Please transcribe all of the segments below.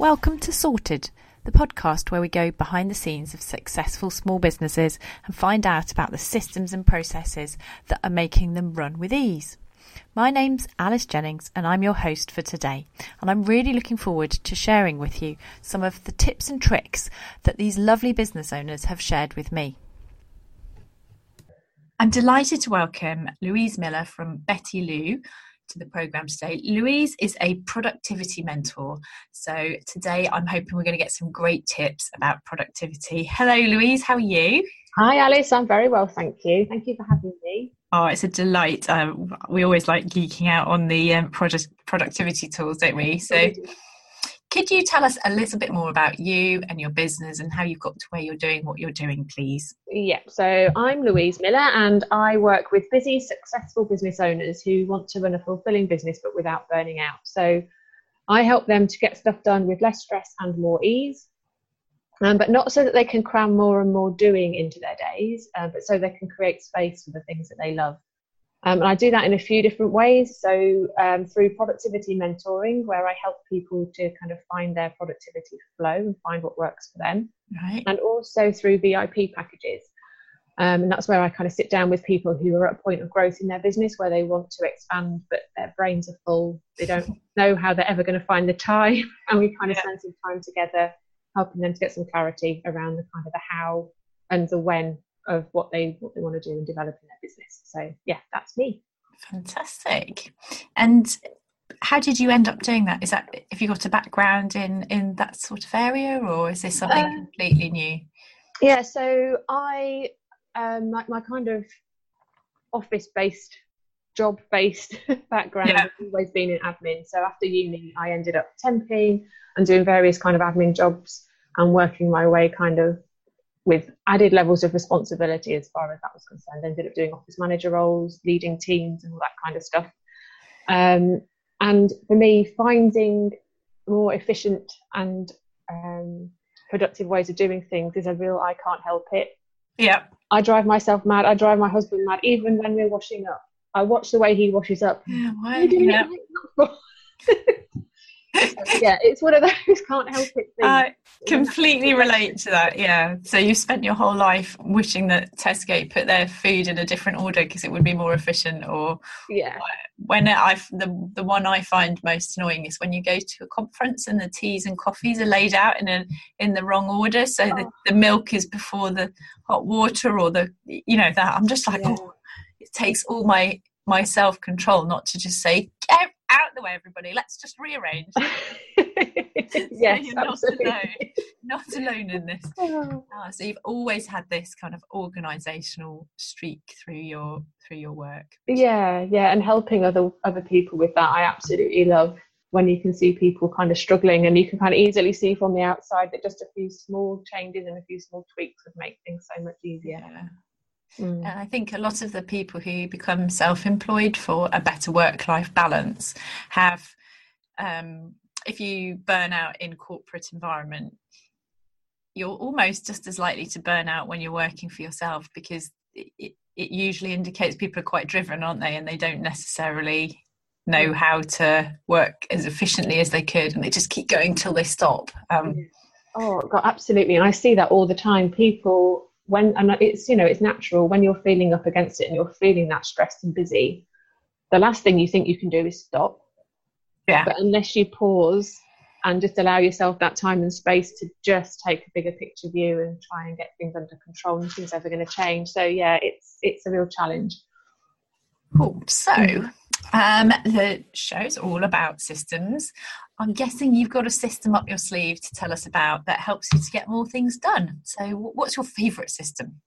Welcome to Sorted, the podcast where we go behind the scenes of successful small businesses and find out about the systems and processes that are making them run with ease. My name's Alice Jennings and I'm your host for today. And I'm really looking forward to sharing with you some of the tips and tricks that these lovely business owners have shared with me. I'm delighted to welcome Louise Miller from Betty Lou to the program today. Louise is a productivity mentor. So today I'm hoping we're going to get some great tips about productivity. Hello, Louise. How are you? Hi, Alice. I'm very well, thank you. Thank you for having me. Oh, it's a delight. Um, we always like geeking out on the um, project productivity tools, don't we? So, could you tell us a little bit more about you and your business and how you've got to where you're doing what you're doing, please? Yeah, so I'm Louise Miller and I work with busy, successful business owners who want to run a fulfilling business but without burning out. So I help them to get stuff done with less stress and more ease. Um, but not so that they can cram more and more doing into their days, uh, but so they can create space for the things that they love. Um, and I do that in a few different ways. So, um, through productivity mentoring, where I help people to kind of find their productivity flow and find what works for them. Right. And also through VIP packages. Um, and that's where I kind of sit down with people who are at a point of growth in their business where they want to expand, but their brains are full. They don't know how they're ever going to find the time. And we kind of yeah. spend some time together helping them to get some clarity around the kind of the how and the when of what they what they want to do and developing their business. So yeah, that's me. Fantastic. And how did you end up doing that? Is that if you got a background in in that sort of area, or is this something uh, completely new? Yeah, so I um like my kind of office based job based background yeah. has always been in admin. So after uni, I ended up temping and doing various kind of admin jobs and working my way kind of with added levels of responsibility as far as that was concerned. I Ended up doing office manager roles, leading teams, and all that kind of stuff. Um, and for me, finding more efficient and um, productive ways of doing things is a real I can't help it. Yeah. I drive myself mad. I drive my husband mad, even when we're washing up. I watch the way he washes up. Yeah, why? Yeah. yeah, it's one of those can't help it. Things. I completely relate to that. Yeah. So you spent your whole life wishing that Tesco put their food in a different order because it would be more efficient. Or yeah, when I the the one I find most annoying is when you go to a conference and the teas and coffees are laid out in a in the wrong order. So oh. the, the milk is before the hot water or the you know that I'm just like yeah. oh, it takes all my my self control not to just say get out the way, everybody. Let's just rearrange. yes, you're not alone, not alone in this. Oh. Ah, so you've always had this kind of organisational streak through your through your work. Yeah, yeah, and helping other other people with that, I absolutely love when you can see people kind of struggling and you can kind of easily see from the outside that just a few small changes and a few small tweaks would make things so much easier. Yeah. Mm. And I think a lot of the people who become self employed for a better work life balance have, um, if you burn out in corporate environment, you're almost just as likely to burn out when you're working for yourself because it, it, usually indicates people are quite driven, aren't they? And they don't necessarily know mm. how to work as efficiently as they could and they just keep going till they stop. Um, oh, God, absolutely. And I see that all the time. People when and it's you know it's natural when you're feeling up against it and you're feeling that stressed and busy the last thing you think you can do is stop. Yeah. But unless you pause and just allow yourself that time and space to just take a bigger picture view and try and get things under control nothing's ever going to change. So yeah it's it's a real challenge. Cool. So um, the show's all about systems. I'm guessing you've got a system up your sleeve to tell us about that helps you to get more things done. So, what's your favourite system?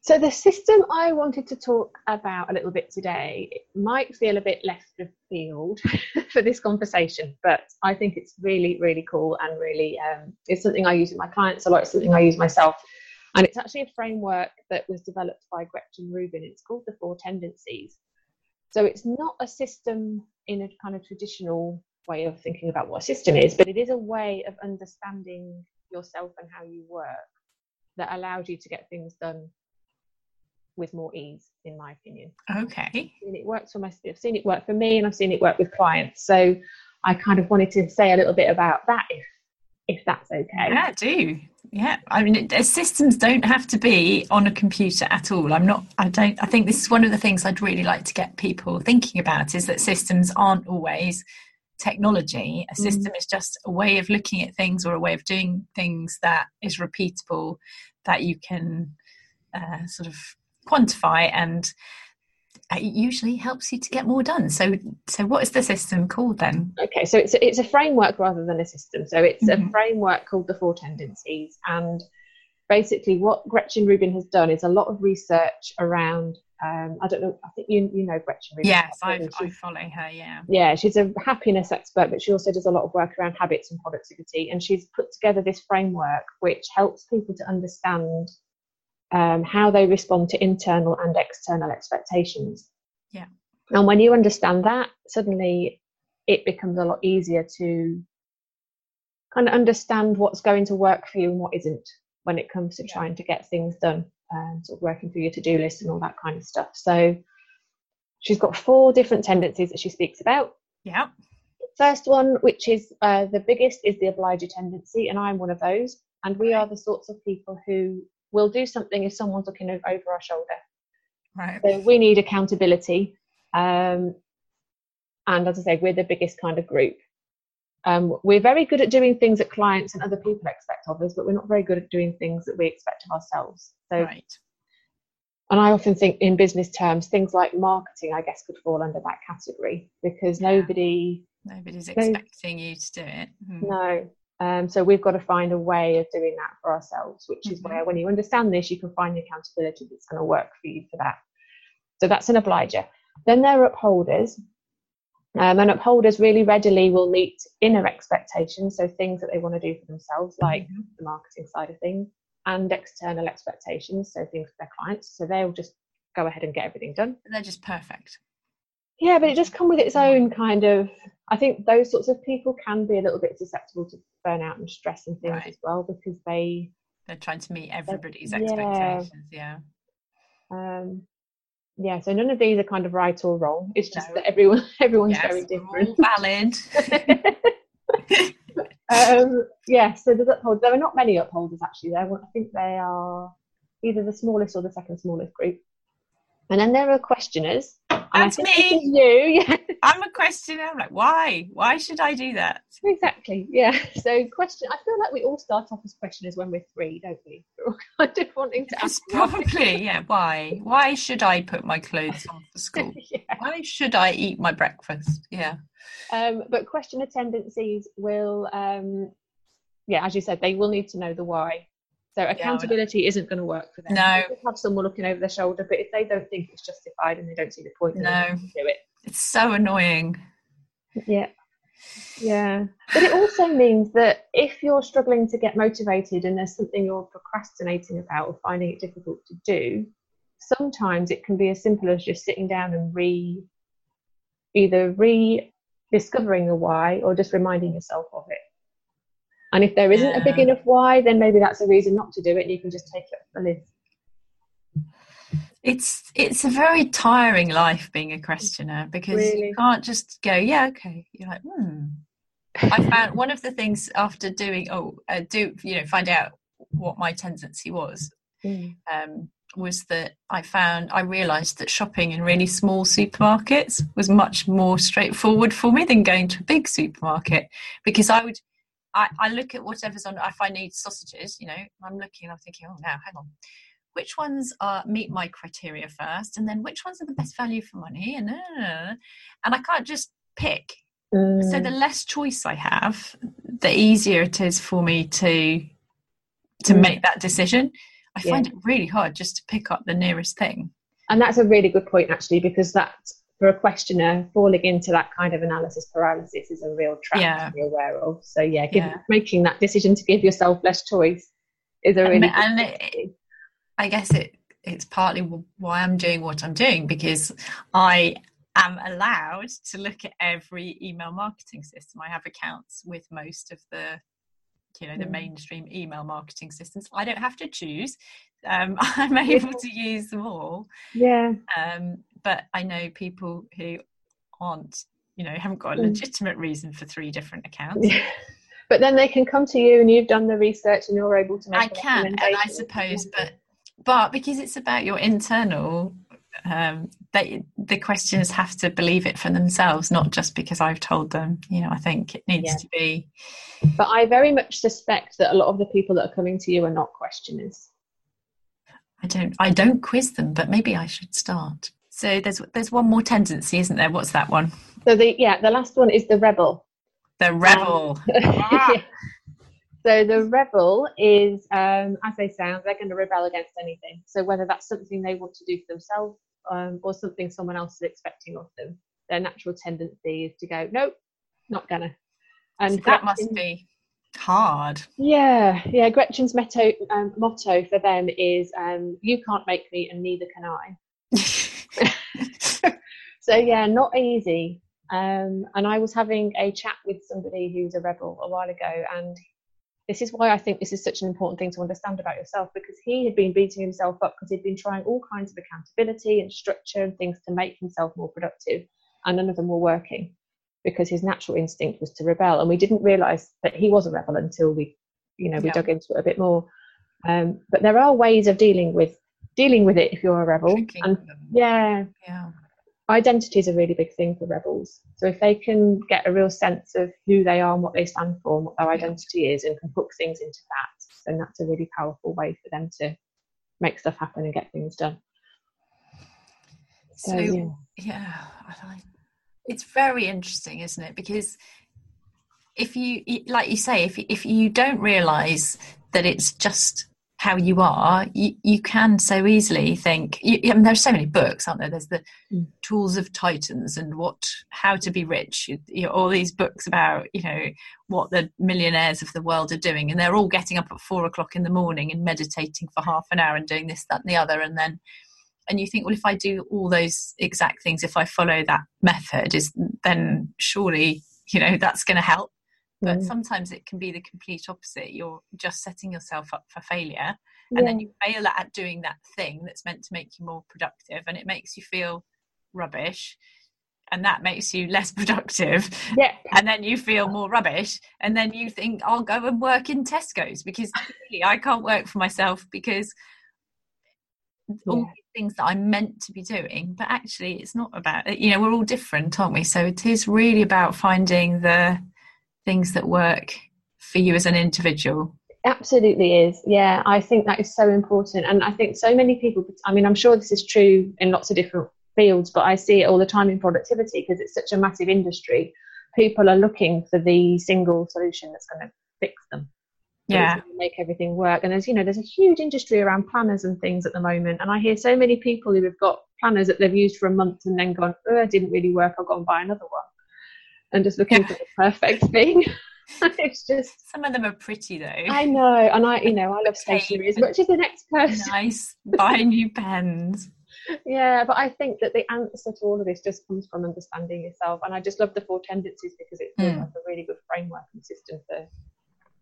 So, the system I wanted to talk about a little bit today it might feel a bit left of field for this conversation, but I think it's really, really cool and really um, it's something I use with my clients a lot. It's something I use myself. And it's actually a framework that was developed by Gretchen Rubin. It's called the Four Tendencies. So it's not a system in a kind of traditional way of thinking about what a system is, but it is a way of understanding yourself and how you work that allows you to get things done with more ease, in my opinion. Okay. And it works for my, I've seen it work for me, and I've seen it work with clients. So I kind of wanted to say a little bit about that, if if that's okay. Yeah, do. Yeah, I mean, it, systems don't have to be on a computer at all. I'm not. I don't. I think this is one of the things I'd really like to get people thinking about is that systems aren't always technology. A mm. system mm. is just a way of looking at things or a way of doing things that is repeatable, that you can uh, sort of quantify and it usually helps you to get more done. So, so what is the system called then? Okay, so it's a, it's a framework rather than a system. So it's mm-hmm. a framework called the Four Tendencies, and basically what Gretchen Rubin has done is a lot of research around. Um, I don't know. I think you you know Gretchen Rubin. Yes, I, I follow her. Yeah. Yeah, she's a happiness expert, but she also does a lot of work around habits and productivity. And she's put together this framework which helps people to understand um, how they respond to internal and external expectations. Yeah. And when you understand that, suddenly it becomes a lot easier to kind of understand what's going to work for you and what isn't when it comes to yeah. trying to get things done and sort of working through your to-do list and all that kind of stuff. So she's got four different tendencies that she speaks about. Yeah. First one, which is uh, the biggest, is the obliger tendency, and I'm one of those. And we are the sorts of people who we'll do something if someone's looking over our shoulder. Right. So we need accountability. Um, and as I say, we're the biggest kind of group. Um, we're very good at doing things that clients and other people expect of us, but we're not very good at doing things that we expect of ourselves. So, right. and I often think in business terms, things like marketing, I guess, could fall under that category because yeah. nobody nobody's expecting you to do it. Hmm. No, um, so we've got to find a way of doing that for ourselves, which mm-hmm. is where when you understand this, you can find the accountability that's going to work for you for that. So that's an obliger. Then there are upholders. Um, and upholders really readily will meet inner expectations, so things that they want to do for themselves, like mm-hmm. the marketing side of things, and external expectations, so things for their clients. So they'll just go ahead and get everything done. They're just perfect. Yeah, but it just comes with its own kind of. I think those sorts of people can be a little bit susceptible to burnout and stress and things right. as well because they they're trying to meet everybody's expectations. Yeah. Um, yeah. So none of these are kind of right or wrong. It's just no. that everyone everyone's yes, very different. valid. um, yeah. So there's upholders. There are not many upholders actually. There. I think they are either the smallest or the second smallest group. And then there are questioners. That's me. You, yeah. I'm a questioner. I'm like, why? Why should I do that? Exactly. Yeah. So, question. I feel like we all start off as questioners when we're three, don't we? We're all kind of wanting to ask. Probably. yeah. Why? Why should I put my clothes on for school? yeah. Why should I eat my breakfast? Yeah. Um, but questioner tendencies will, um, yeah, as you said, they will need to know the why. So accountability yeah, isn't going to work for them. No, have someone looking over their shoulder, but if they don't think it's justified and they don't see the point, no, do it. It's so annoying. Yeah, yeah. But it also means that if you're struggling to get motivated and there's something you're procrastinating about or finding it difficult to do, sometimes it can be as simple as just sitting down and re, either rediscovering the why or just reminding yourself of it. And if there isn't yeah. a big enough why, then maybe that's a reason not to do it. And you can just take it off the list. It's it's a very tiring life being a questioner because really? you can't just go, yeah, okay. You're like, hmm. I found one of the things after doing oh uh, do you know find out what my tendency was mm. um, was that I found I realised that shopping in really small supermarkets was much more straightforward for me than going to a big supermarket because I would I, I look at whatever's on. If I need sausages, you know, I'm looking. I'm thinking, oh, now hang on, which ones are meet my criteria first, and then which ones are the best value for money, and uh, and I can't just pick. Mm. So the less choice I have, the easier it is for me to to mm. make that decision. I find it really hard just to pick up the nearest thing. And that's a really good point, actually, because that for a questioner, falling into that kind of analysis paralysis is a real trap yeah. to be aware of. So yeah, give, yeah, making that decision to give yourself less choice is a really and, and it, I guess it it's partly why I'm doing what I'm doing because I am allowed to look at every email marketing system. I have accounts with most of the you know the mm. mainstream email marketing systems. I don't have to choose. Um, I'm able to use them all. Yeah. Um, but I know people who aren't, you know, haven't got a mm. legitimate reason for three different accounts. but then they can come to you and you've done the research and you're able to make I can, and I suppose, but but because it's about your internal um, they, the questions have to believe it for themselves, not just because I've told them. You know, I think it needs yeah. to be. But I very much suspect that a lot of the people that are coming to you are not questioners. I don't. I don't quiz them, but maybe I should start. So there's there's one more tendency, isn't there? What's that one? So the yeah, the last one is the rebel. The rebel. Um, ah. So the rebel is, um, as they sound, they're going to rebel against anything. So whether that's something they want to do for themselves um, or something someone else is expecting of them, their natural tendency is to go, nope, not gonna. And so that must be hard. Yeah, yeah. Gretchen's motto, um, motto for them is, um, "You can't make me, and neither can I." so yeah, not easy. Um, and I was having a chat with somebody who's a rebel a while ago, and this is why I think this is such an important thing to understand about yourself because he had been beating himself up because he'd been trying all kinds of accountability and structure and things to make himself more productive, and none of them were working because his natural instinct was to rebel. And we didn't realize that he was a rebel until we, you know, we yeah. dug into it a bit more. Um, but there are ways of dealing with dealing with it if you're a rebel. Tricking and them. yeah, yeah identity is a really big thing for rebels. So if they can get a real sense of who they are and what they stand for and what their identity is and can hook things into that, then that's a really powerful way for them to make stuff happen and get things done. So, so yeah. yeah, it's very interesting, isn't it? Because if you, like you say, if if you don't realise that it's just how you are, you, you can so easily think. You, I mean, there's so many books, aren't there? There's the mm. Tools of Titans and what how to be rich. You know, all these books about you know what the millionaires of the world are doing, and they're all getting up at four o'clock in the morning and meditating for half an hour and doing this, that, and the other, and then and you think, well, if I do all those exact things, if I follow that method, is then surely you know that's going to help but mm. sometimes it can be the complete opposite you're just setting yourself up for failure and yeah. then you fail at doing that thing that's meant to make you more productive and it makes you feel rubbish and that makes you less productive yeah and then you feel more rubbish and then you think i'll go and work in tesco's because really, i can't work for myself because all these things that i'm meant to be doing but actually it's not about you know we're all different aren't we so it is really about finding the things that work for you as an individual? Absolutely is. Yeah i think that is so important. And i think so many people i mean i'm sure this is true in lots of different fields but i see it all the time in productivity because it's such a massive industry. People are looking for the single solution that's going to fix them. Yeah. make everything work. And there's you know there's a huge industry around planners and things at the moment and i hear so many people who have got planners that they've used for a month and then gone oh it didn't really work i'll go and buy another one and just looking for the perfect thing. it's just some of them are pretty though. I know, and I, you know, I love stationery as much as the next person. Nice, buy new pens. Yeah, but I think that the answer to all of this just comes from understanding yourself, and I just love the four tendencies because it feels mm. like a really good framework and system for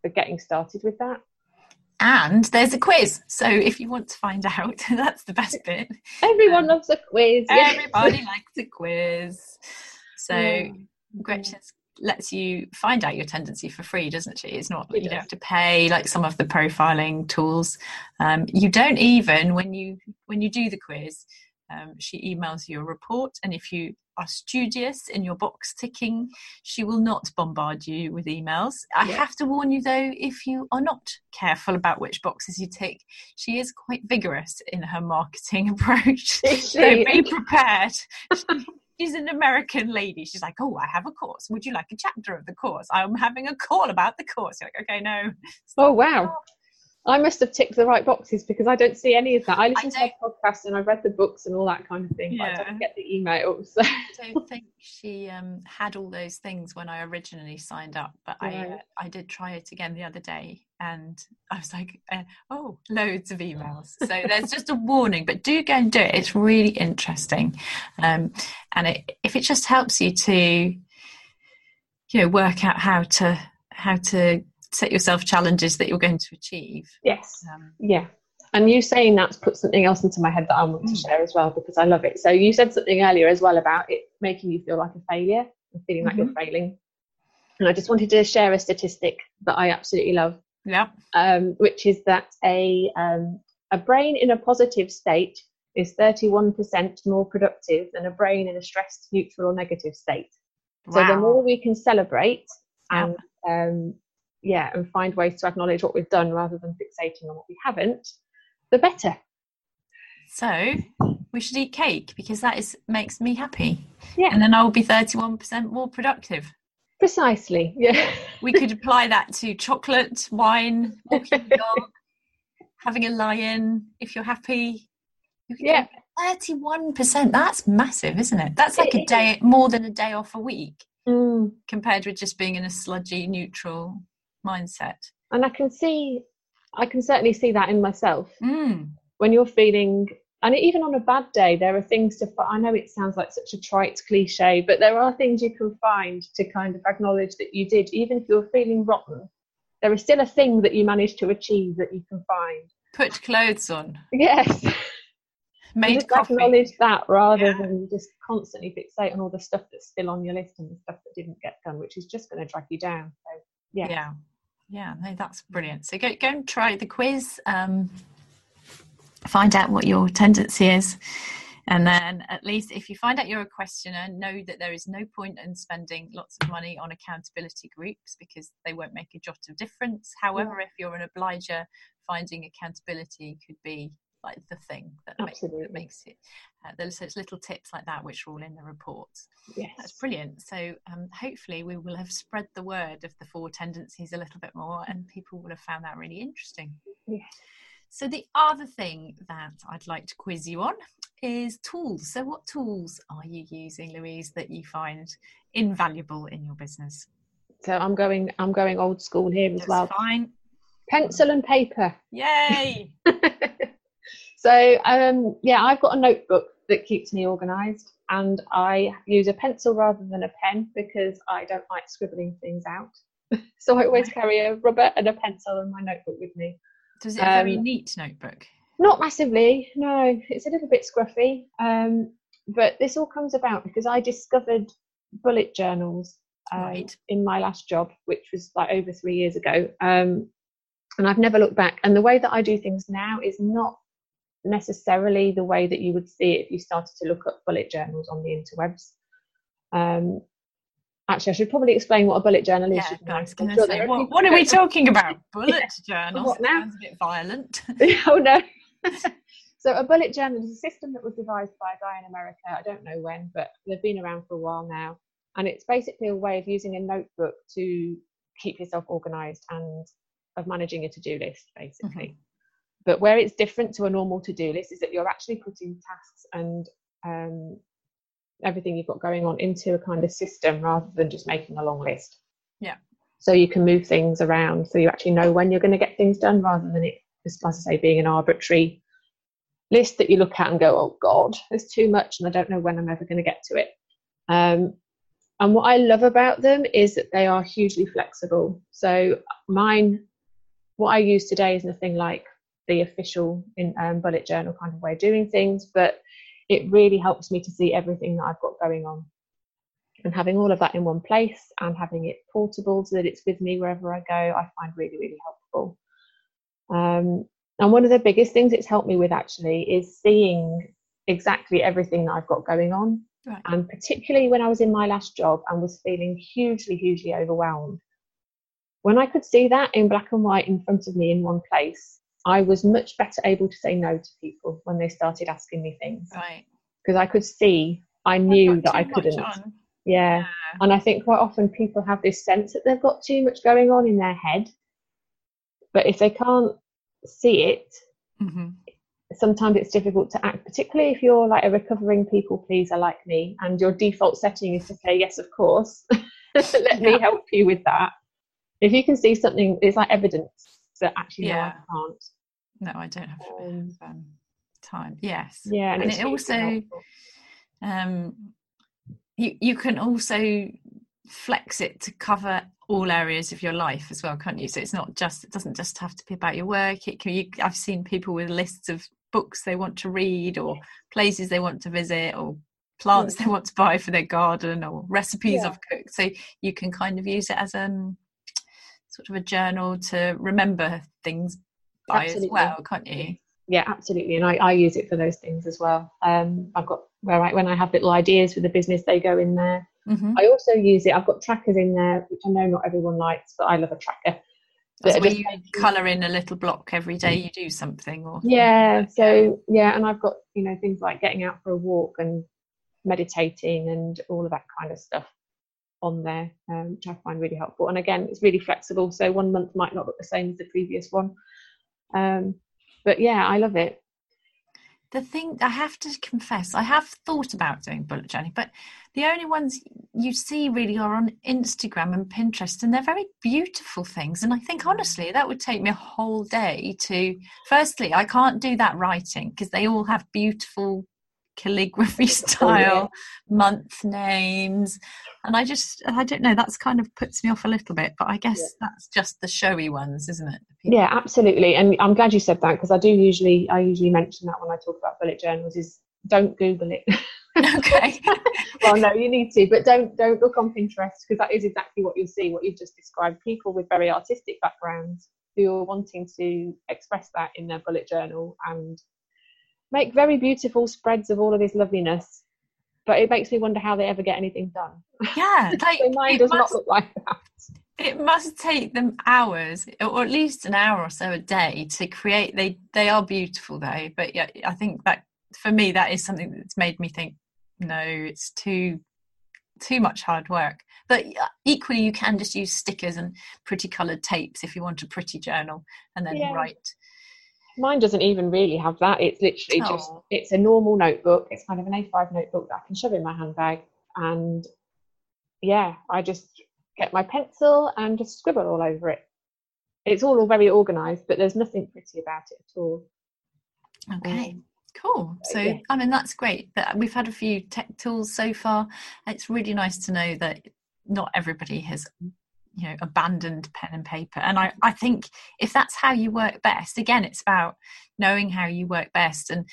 for getting started with that. And there's a quiz. So if you want to find out, that's the best bit. Everyone um, loves a quiz. Everybody likes a quiz. So yeah. Gretchen lets you find out your tendency for free, doesn't she? It's not it you does. don't have to pay like some of the profiling tools. Um, you don't even when you when you do the quiz. Um, she emails you a report, and if you are studious in your box ticking, she will not bombard you with emails. I yeah. have to warn you though, if you are not careful about which boxes you tick, she is quite vigorous in her marketing approach. so be prepared she's an American lady. She's like, oh, I have a course. Would you like a chapter of the course? I'm having a call about the course. You're like, okay, no. Oh, wow. I must have ticked the right boxes because I don't see any of that. I listen I to her podcast and I've read the books and all that kind of thing, yeah. but I don't get the emails. So. I don't think she um, had all those things when I originally signed up, but right. I uh, I did try it again the other day and I was like, uh, oh, loads of emails. So there's just a warning, but do go and do it. It's really interesting, um, and it, if it just helps you to, you know, work out how to how to set yourself challenges that you're going to achieve. Yes. Um, yeah. And you saying that's put something else into my head that I want to mm. share as well because I love it. So you said something earlier as well about it making you feel like a failure and feeling like mm-hmm. you're failing. And I just wanted to share a statistic that I absolutely love. Yeah. Um, which is that a um, a brain in a positive state is 31% more productive than a brain in a stressed, neutral, or negative state. Wow. So the more we can celebrate and um, yeah, and find ways to acknowledge what we've done rather than fixating on what we haven't, the better. So we should eat cake because that is makes me happy. Yeah. And then I'll be 31% more productive. Precisely. Yeah. we could apply that to chocolate, wine, walking the dog, having a lion if you're happy. You yeah. 31%. That's massive, isn't it? That's like it a day is. more than a day off a week mm. compared with just being in a sludgy, neutral mindset. And I can see, I can certainly see that in myself. Mm. When you're feeling and even on a bad day there are things to i know it sounds like such a trite cliche but there are things you can find to kind of acknowledge that you did even if you're feeling rotten there is still a thing that you managed to achieve that you can find put clothes on yes made just coffee. acknowledge that rather yeah. than just constantly fixate on all the stuff that's still on your list and the stuff that didn't get done which is just going to drag you down so yeah yeah yeah no, that's brilliant so go, go and try the quiz um, find out what your tendency is. And then, at least if you find out you're a questioner, know that there is no point in spending lots of money on accountability groups because they won't make a jot of difference. However, yeah. if you're an obliger, finding accountability could be like the thing that, makes, that makes it. Uh, there's, there's, little tips like that which are all in the reports. Yes. That's brilliant. So um, hopefully we will have spread the word of the four tendencies a little bit more and people will have found that really interesting. Yes. So, the other thing that I'd like to quiz you on is tools. So, what tools are you using, Louise, that you find invaluable in your business? So, I'm going. I'm going old school here as That's well. Fine. Pencil and paper. Yay! so, um, yeah, I've got a notebook that keeps me organised, and I use a pencil rather than a pen because I don't like scribbling things out. so, I always carry a rubber and a pencil and my notebook with me. Does it have a very um, neat notebook? Not massively, no. It's a little bit scruffy. Um, but this all comes about because I discovered bullet journals um, right. in my last job, which was like over three years ago. Um, and I've never looked back. And the way that I do things now is not necessarily the way that you would see it if you started to look up bullet journals on the interwebs. Um, Actually, I should probably explain what a bullet journal is. Yeah, I was going to say, what, what, are we talking about? Bullet yeah. journals? What now? Sounds a bit violent. oh no. so a bullet journal is a system that was devised by a guy in America. I don't know when, but they've been around for a while now. And it's basically a way of using a notebook to keep yourself organized and of managing a to-do list, basically. Mm-hmm. But where it's different to a normal to-do list is that you're actually putting tasks and um, everything you've got going on into a kind of system rather than just making a long list. Yeah. So you can move things around so you actually know when you're going to get things done rather than it just, as I say, being an arbitrary list that you look at and go, oh God, there's too much and I don't know when I'm ever going to get to it. Um, and what I love about them is that they are hugely flexible. So mine, what I use today is nothing like the official in um, bullet journal kind of way of doing things, but it really helps me to see everything that I've got going on. And having all of that in one place and having it portable so that it's with me wherever I go, I find really, really helpful. Um, and one of the biggest things it's helped me with actually is seeing exactly everything that I've got going on. Right. And particularly when I was in my last job and was feeling hugely, hugely overwhelmed. When I could see that in black and white in front of me in one place, I was much better able to say no to people when they started asking me things. Right. Because I could see, I knew that I couldn't. Yeah. yeah. And I think quite often people have this sense that they've got too much going on in their head. But if they can't see it, mm-hmm. sometimes it's difficult to act, particularly if you're like a recovering people pleaser like me and your default setting is to say, yes, of course. Let yeah. me help you with that. If you can see something, it's like evidence that actually yeah. no, I can't no i don't have um, um, time. Yes. yeah and, and it also um you you can also flex it to cover all areas of your life as well can't you? So it's not just it doesn't just have to be about your work. It can you i've seen people with lists of books they want to read or places they want to visit or plants they want to buy for their garden or recipes yeah. I've cooked. So you can kind of use it as um sort of a journal to remember things absolutely. as well, can't you? Yeah, absolutely. And I, I use it for those things as well. Um, I've got where I, when I have little ideas for the business, they go in there. Mm-hmm. I also use it. I've got trackers in there, which I know not everyone likes, but I love a tracker. That's where you colour in a little block every day. You do something, or yeah. So yeah, and I've got you know things like getting out for a walk and meditating and all of that kind of stuff on there, um, which I find really helpful. And again, it's really flexible. So one month might not look the same as the previous one. Um, but yeah, I love it. The thing I have to confess, I have thought about doing bullet journey, but the only ones you see really are on Instagram and Pinterest, and they're very beautiful things. And I think honestly, that would take me a whole day to. Firstly, I can't do that writing because they all have beautiful calligraphy style month names. And i just i don't know that's kind of puts me off a little bit but i guess yeah. that's just the showy ones isn't it? Yeah absolutely. And i'm glad you said that because i do usually i usually mention that when i talk about bullet journals is don't google it. Okay. Well no you need to but don't don't look on pinterest because that is exactly what you'll see what you've just described. People with very artistic backgrounds who are wanting to express that in their bullet journal and make very beautiful spreads of all of this loveliness but it makes me wonder how they ever get anything done. Yeah like mine does must, not look like that. it must take them hours or at least an hour or so a day to create. They they are beautiful though but yeah i think that for me that is something that's made me think no it's too too much hard work. But uh, equally you can just use stickers and pretty colored tapes if you want a pretty journal and then yeah. write mine doesn't even really have that. It's literally oh. just it's a normal notebook. It's kind of an A5 notebook that I can shove in my handbag, and yeah, I just get my pencil and just scribble all over it. It's all very organised, but there's nothing pretty about it at all. Okay. Um, cool so yeah. i mean that's great but we've had a few tech tools so far it's really nice to know that not everybody has you know abandoned pen and paper. And I, I think if that's how you work best again it's about knowing how you work best. And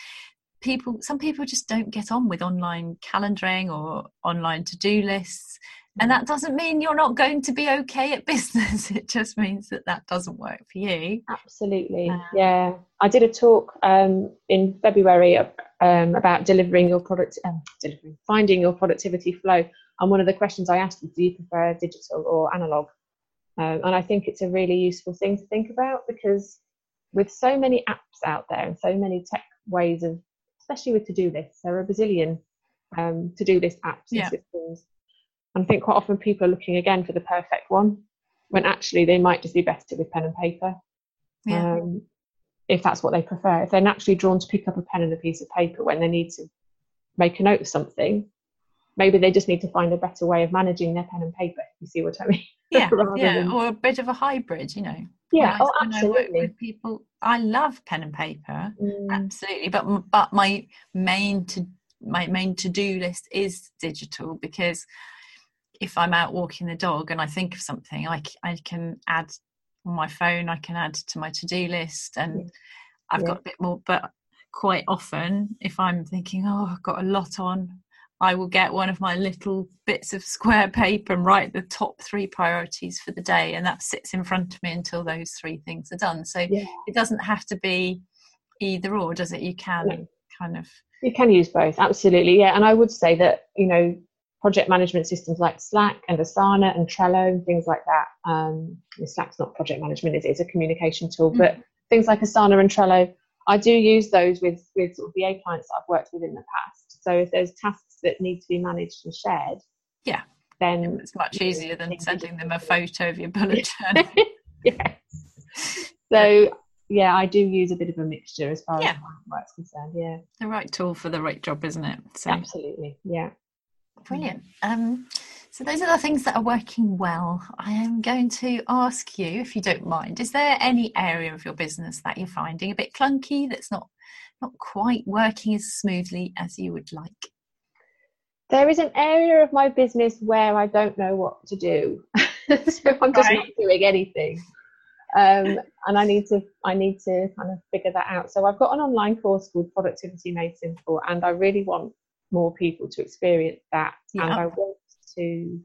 people some people just don't get on with online calendaring or online to-do lists. And that doesn't mean you're not going to be okay at business. It just means that that doesn't work for you. Absolutely. Um, yeah. I did a talk um, in february um, about delivering your product um, delivering finding your productivity flow and one of the questions I asked was, do you prefer digital or analog? Um, and I think it's a really useful thing to think about because with so many apps out there and so many tech ways of, especially with to-do lists, there are a bazillion um, to-do list apps and yeah. systems. And I think quite often people are looking again for the perfect one when actually they might just be better with pen and paper. Yeah. Um, if that's what they prefer. If they're naturally drawn to pick up a pen and a piece of paper when they need to make a note of something, maybe they just need to find a better way of managing their pen and paper. You see what I mean? Yeah, yeah, than... or a bit of a hybrid, you know. Yeah, oh, absolutely. with people, I love pen and paper, mm. absolutely. But but my main to my main to do list is digital because if I'm out walking the dog and I think of something, I I can add on my phone. I can add to my to do list, and yeah. I've yeah. got a bit more. But quite often, if I'm thinking, oh, I've got a lot on, I will get one of my little bits of square paper and write the top three priorities for the day, and that sits in front of me until those three things are done. So yeah. it doesn't have to be either or, does it? You can no. kind of. You can use both, absolutely, yeah. And I would say that you know project management systems like Slack and Asana and Trello and things like that. Um, Slack's not project management; it's, it's a communication tool, mm-hmm. but things like Asana and Trello, I do use those with with sort of VA clients that I've worked with in the past. So if there's tasks that need to be managed and shared, yeah, then it's much easier than sending them a photo of your bullet journal. yes. So yeah, I do use a bit of a mixture as far yeah. as work's concerned. Yeah, the right tool for the right job, isn't it? So. Absolutely. Yeah. Brilliant. Um, so those are the things that are working well. I am going to ask you, if you don't mind, is there any area of your business that you're finding a bit clunky that's not not quite working as smoothly as you would like? there is an area of my business where I don't know what to do. so I'm just right. not doing anything. Um, and I need to I need to kind of figure that out. So I've got an online course called Productivity Made Simple, and I really want more people to experience that. Yeah. And I want to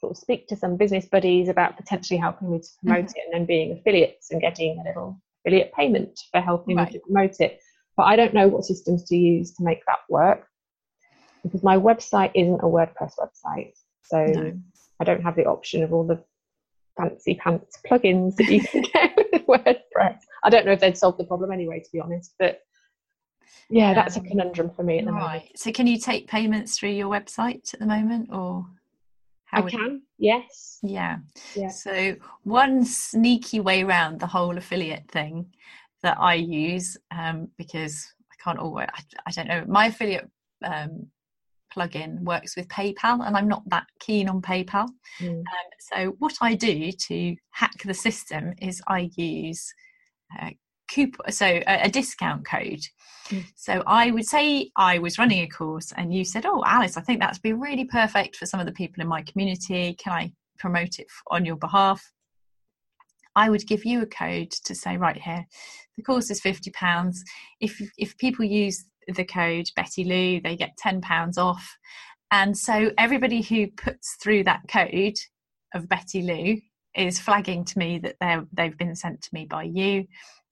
sort of speak to some business buddies about potentially helping me to promote mm-hmm. it and then being affiliates and getting a little affiliate payment for helping right. me to promote it. But I don't know what systems to use to make that work because my website isn't a WordPress website. So no. I don't have the option of all the fancy pants plugins that you can get with WordPress. I don't know if they'd solve the problem anyway, to be honest, but yeah, that's um, a conundrum for me at the right. moment. So, can you take payments through your website at the moment, or I can? Yes. Yeah. Yeah. So, one sneaky way around the whole affiliate thing that I use, um, because I can't always, I, I don't know, my affiliate um, plugin works with PayPal, and I'm not that keen on PayPal. Mm. Um, so, what I do to hack the system is I use uh, coupon, so a, a discount code. So, I would say I was running a course, and you said, "Oh, Alice, I think that's be really perfect for some of the people in my community. Can I promote it on your behalf?" I would give you a code to say, right here, the course is fifty pounds. If if people use the code Betty Lou, they get £10 off. And so everybody who puts through that code of Betty Lou is flagging to me that they're, they've been sent to me by you.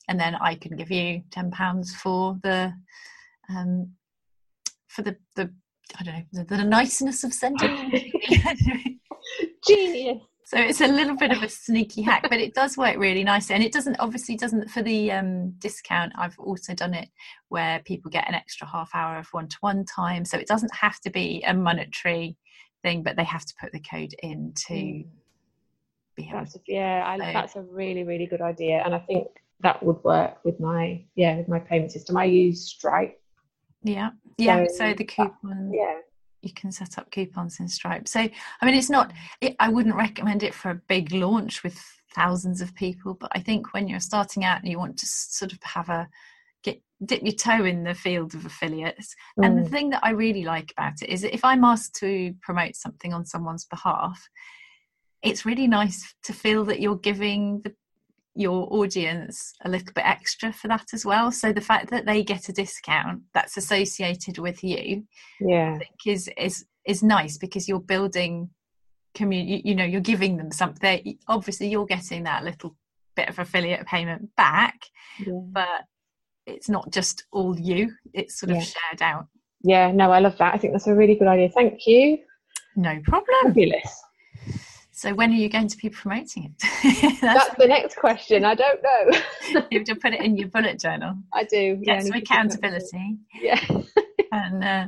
And then I can give you £10 for the, um, for the, the, I don't know, the, the niceness of sending. Me. Genius so it's a little bit of a sneaky hack but it does work really nicely and it doesn't obviously doesn't for the um, discount i've also done it where people get an extra half hour of one-to-one time so it doesn't have to be a monetary thing but they have to put the code in to mm. be that's yeah I, so, that's a really really good idea and i think that would work with my yeah with my payment system i use stripe yeah yeah so, so the coupon yeah you can set up coupons in Stripe. So, I mean, it's not, it, I wouldn't recommend it for a big launch with thousands of people, but I think when you're starting out and you want to sort of have a, get dip your toe in the field of affiliates. Mm. And the mm. thing that I really like about it is that if I'm asked to promote something on someone's behalf, it's really nice to feel that you're giving the your audience a little bit extra for that as well. So the fact that they get a discount that's associated with you, yeah, I think is is is nice because you're building community. You know, you're giving them something. Obviously, you're getting that little bit of affiliate payment back, yeah. but it's not just all you. It's sort of shared out. Yeah, no, I love that. I think that's a really good idea. Thank you. No problem. Fabulous. So when are you going to be promoting it? that's, That's the next question. I don't know. you have to put it in your bullet journal. I do. Get yeah, some accountability. Yeah. and uh,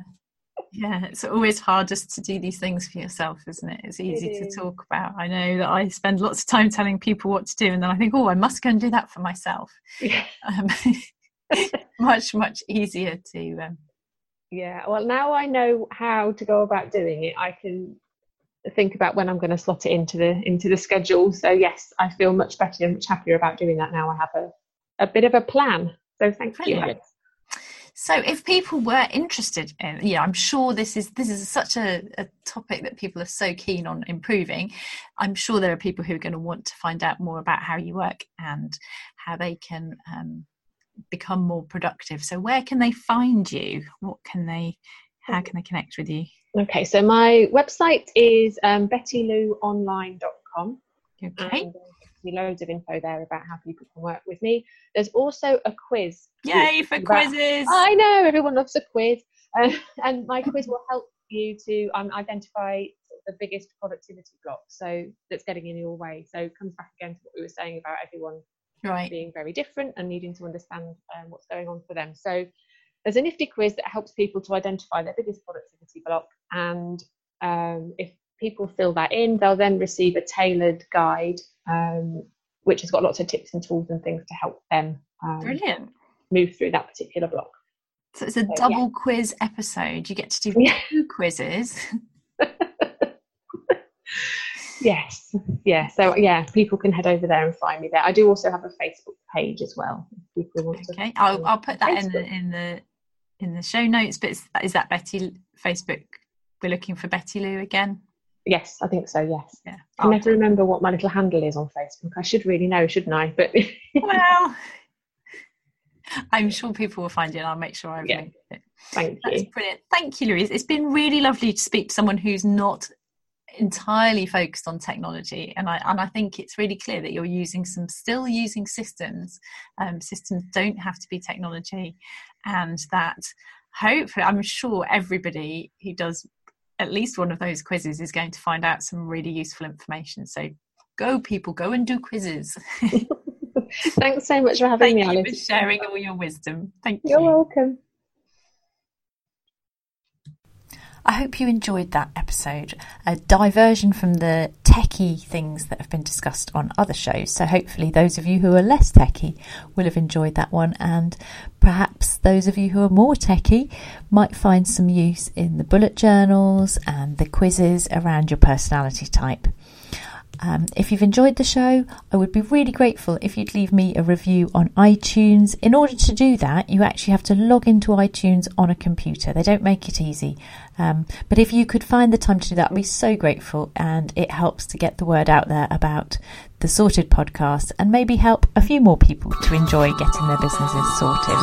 yeah, it's always hardest to do these things for yourself, isn't it? It's easy it to talk about. I know that I spend lots of time telling people what to do, and then I think, oh, I must go and do that for myself. Yeah. Um, much much easier to. Um, yeah. Well, now I know how to go about doing it. I can think about when I'm going to slot it into the into the schedule. So yes, I feel much better and much happier about doing that now. I have a, a bit of a plan. So thank Brilliant. you. So if people were interested in, yeah, I'm sure this is this is such a, a, topic that people are so keen on improving. I'm sure there are people who are going to want to find out more about how you work and how they can um, become more productive. So where can they find you? What can they? How can they connect with you? Okay, so my website is um, bettylouonline.com. Okay. And there's loads of info there about how people can work with me. There's also a quiz. Yay for about, quizzes! I know everyone loves a quiz, uh, and my quiz will help you to um, identify the biggest productivity block. So that's getting in your way. So it comes back again to what we were saying about everyone right. being very different and needing to understand um, what's going on for them. So there's a nifty quiz that helps people to identify their biggest productivity block. And um, if people fill that in, they'll then receive a tailored guide, um, which has got lots of tips and tools and things to help them um, Brilliant. move through that particular block. So it's a so, double yeah. quiz episode. You get to do two quizzes. yes, yeah. So yeah, people can head over there and find me there. I do also have a Facebook page as well. okay, I'll, I'll put that in the, in the in the show notes. But is, is that Betty Facebook? We're looking for Betty Lou again. Yes, I think so. Yes. Yeah. I can never oh. remember what my little handle is on Facebook. I should really know, shouldn't I? But well, I'm sure people will find it. and I'll make sure I yeah. it. Thank you. That's brilliant. Thank you, Louise. It's been really lovely to speak to someone who's not entirely focused on technology and I and I think it's really clear that you're using some still using systems um, systems don't have to be technology and that hopefully I'm sure everybody who does at least one of those quizzes is going to find out some really useful information so go people go and do quizzes thanks so much for having Thank me you for sharing all your wisdom Thank you. You're you. welcome I hope you enjoyed that episode. A diversion from the techie things that have been discussed on other shows. So, hopefully, those of you who are less techie will have enjoyed that one, and perhaps those of you who are more techie might find some use in the bullet journals and the quizzes around your personality type. Um, if you've enjoyed the show, I would be really grateful if you'd leave me a review on iTunes. In order to do that, you actually have to log into iTunes on a computer. They don't make it easy. Um, but if you could find the time to do that, I'd be so grateful. And it helps to get the word out there about the Sorted podcast and maybe help a few more people to enjoy getting their businesses sorted.